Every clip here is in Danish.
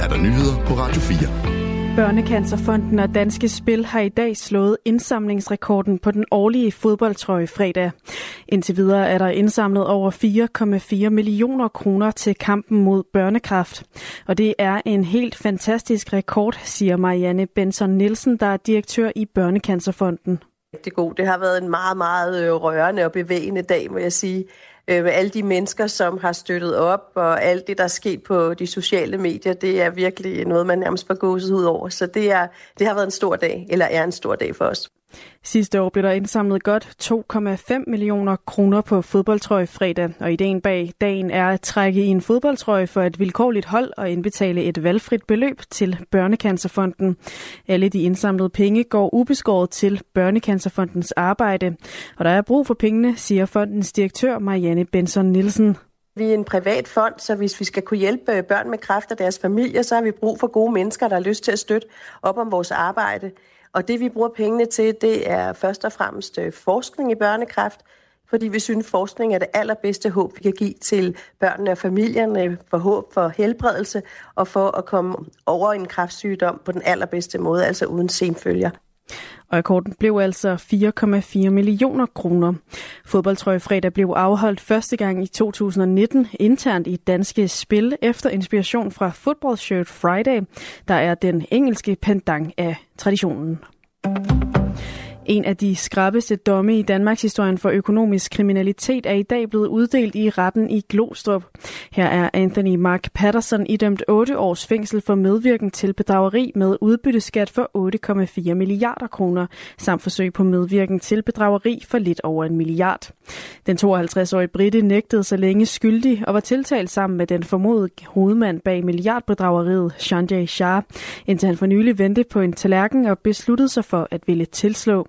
er der nyheder på Radio 4. Børnecancerfonden og Danske Spil har i dag slået indsamlingsrekorden på den årlige fodboldtrøje fredag. Indtil videre er der indsamlet over 4,4 millioner kroner til kampen mod børnekraft. Og det er en helt fantastisk rekord, siger Marianne Benson Nielsen, der er direktør i Børnecancerfonden. Det, god. det har været en meget, meget øh, rørende og bevægende dag, må jeg sige øh, med alle de mennesker, som har støttet op, og alt det, der er sket på de sociale medier, det er virkelig noget, man nærmest får gåset ud over. Så det, er, det har været en stor dag, eller er en stor dag for os. Sidste år blev der indsamlet godt 2,5 millioner kroner på fodboldtrøje fredag, og ideen bag dagen er at trække i en fodboldtrøje for et vilkårligt hold og indbetale et valgfrit beløb til Børnecancerfonden. Alle de indsamlede penge går ubeskåret til Børnecancerfondens arbejde, og der er brug for pengene, siger fondens direktør Marianne Benson Nielsen. Vi er en privat fond, så hvis vi skal kunne hjælpe øh, børn med kræft og deres familier, så har vi brug for gode mennesker, der har lyst til at støtte op om vores arbejde. Og det vi bruger pengene til, det er først og fremmest øh, forskning i børnekræft, fordi vi synes, forskning er det allerbedste håb, vi kan give til børnene og familierne for håb for helbredelse og for at komme over en kræftsygdom på den allerbedste måde, altså uden senfølger. Og akkorden blev altså 4,4 millioner kroner. Fodboldtrøjefredag blev afholdt første gang i 2019 internt i Danske Spil efter inspiration fra Football Shirt Friday, der er den engelske pendant af traditionen. En af de skrappeste domme i Danmarks historien for økonomisk kriminalitet er i dag blevet uddelt i retten i Glostrup. Her er Anthony Mark Patterson idømt 8 års fængsel for medvirken til bedrageri med udbytteskat for 8,4 milliarder kroner, samt forsøg på medvirken til bedrageri for lidt over en milliard. Den 52-årige Britte nægtede så længe skyldig og var tiltalt sammen med den formodede hovedmand bag milliardbedrageriet, Sanjay Shah, indtil han for nylig vendte på en tallerken og besluttede sig for at ville tilslå.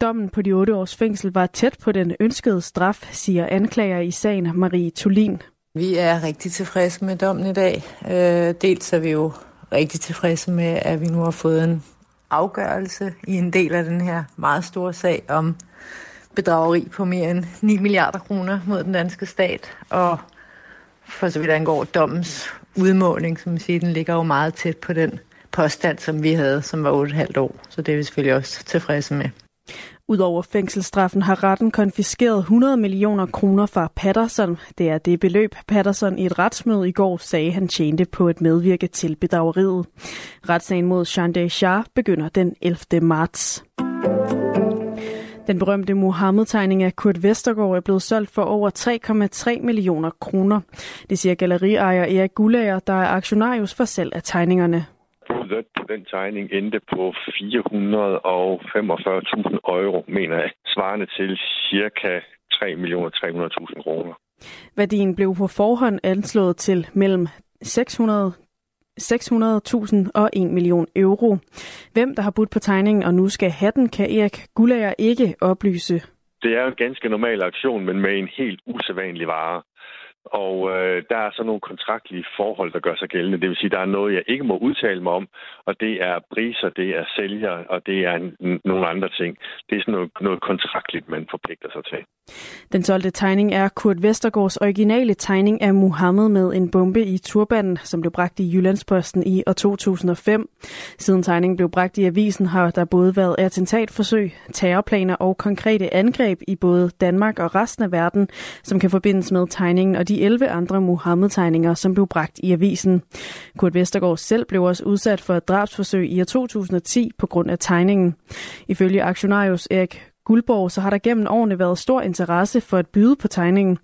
Dommen på de otte års fængsel var tæt på den ønskede straf, siger anklager i sagen Marie Tulin. Vi er rigtig tilfredse med dommen i dag. Øh, dels er vi jo rigtig tilfredse med, at vi nu har fået en afgørelse i en del af den her meget store sag om bedrageri på mere end 9 milliarder kroner mod den danske stat. Og for så vidt angår dommens udmåling, som siger, den ligger jo meget tæt på den påstand, som vi havde, som var 8,5 år. Så det er vi selvfølgelig også tilfredse med. Udover fængselsstraffen har retten konfiskeret 100 millioner kroner fra Patterson. Det er det beløb, Patterson i et retsmøde i går sagde, han tjente på at medvirke til bedrageriet. Retssagen mod Shandai Shah begynder den 11. marts. Den berømte Mohammed-tegning af Kurt Vestergaard er blevet solgt for over 3,3 millioner kroner. Det siger galleriejer Erik Gullager, der er aktionarius for salg af tegningerne budet på den tegning endte på 445.000 euro, mener jeg, svarende til cirka 3.300.000 kroner. Værdien blev på forhånd anslået til mellem 600 600.000 og 1 million euro. Hvem der har budt på tegningen og nu skal have den, kan Erik Gullager ikke oplyse. Det er en ganske normal aktion, men med en helt usædvanlig vare. Og øh, der er så nogle kontraktlige forhold, der gør sig gældende. Det vil sige, der er noget, jeg ikke må udtale mig om, og det er priser, det er sælger, og det er n- nogle andre ting. Det er sådan noget, noget kontraktligt, man forpligter sig til. Den solgte tegning er Kurt Vestergaards originale tegning af Muhammed med en bombe i turbanen, som blev bragt i Jyllandsposten i år 2005. Siden tegningen blev bragt i avisen, har der både været attentatforsøg, terrorplaner og konkrete angreb i både Danmark og resten af verden, som kan forbindes med tegningen og de 11 andre Muhammed-tegninger, som blev bragt i avisen. Kurt Vestergaard selv blev også udsat for et drabsforsøg i år 2010 på grund af tegningen. Ifølge aktionarius Erik Guldborg, så har der gennem årene været stor interesse for at byde på tegningen.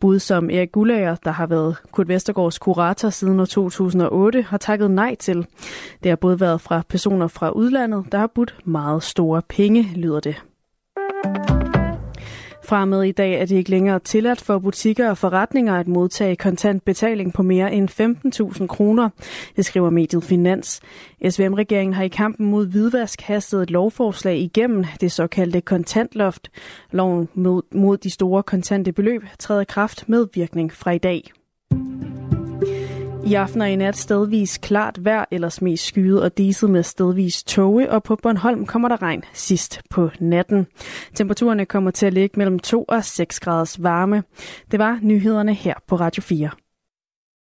Bud som Erik Gullager, der har været Kurt Vestergaards kurator siden år 2008, har takket nej til. Det har både været fra personer fra udlandet, der har budt meget store penge, lyder det. Fra med i dag er det ikke længere tilladt for butikker og forretninger at modtage kontant betaling på mere end 15.000 kroner. Det skriver mediet Finans. SVM-regeringen har i kampen mod hvidvask hastet et lovforslag igennem det såkaldte kontantloft. Loven mod, mod de store kontante beløb træder kraft med virkning fra i dag. I aften og i nat stedvis klart vejr, ellers mest skyet og diset med stedvis tåge, og på Bornholm kommer der regn sidst på natten. Temperaturerne kommer til at ligge mellem 2 og 6 graders varme. Det var nyhederne her på Radio 4.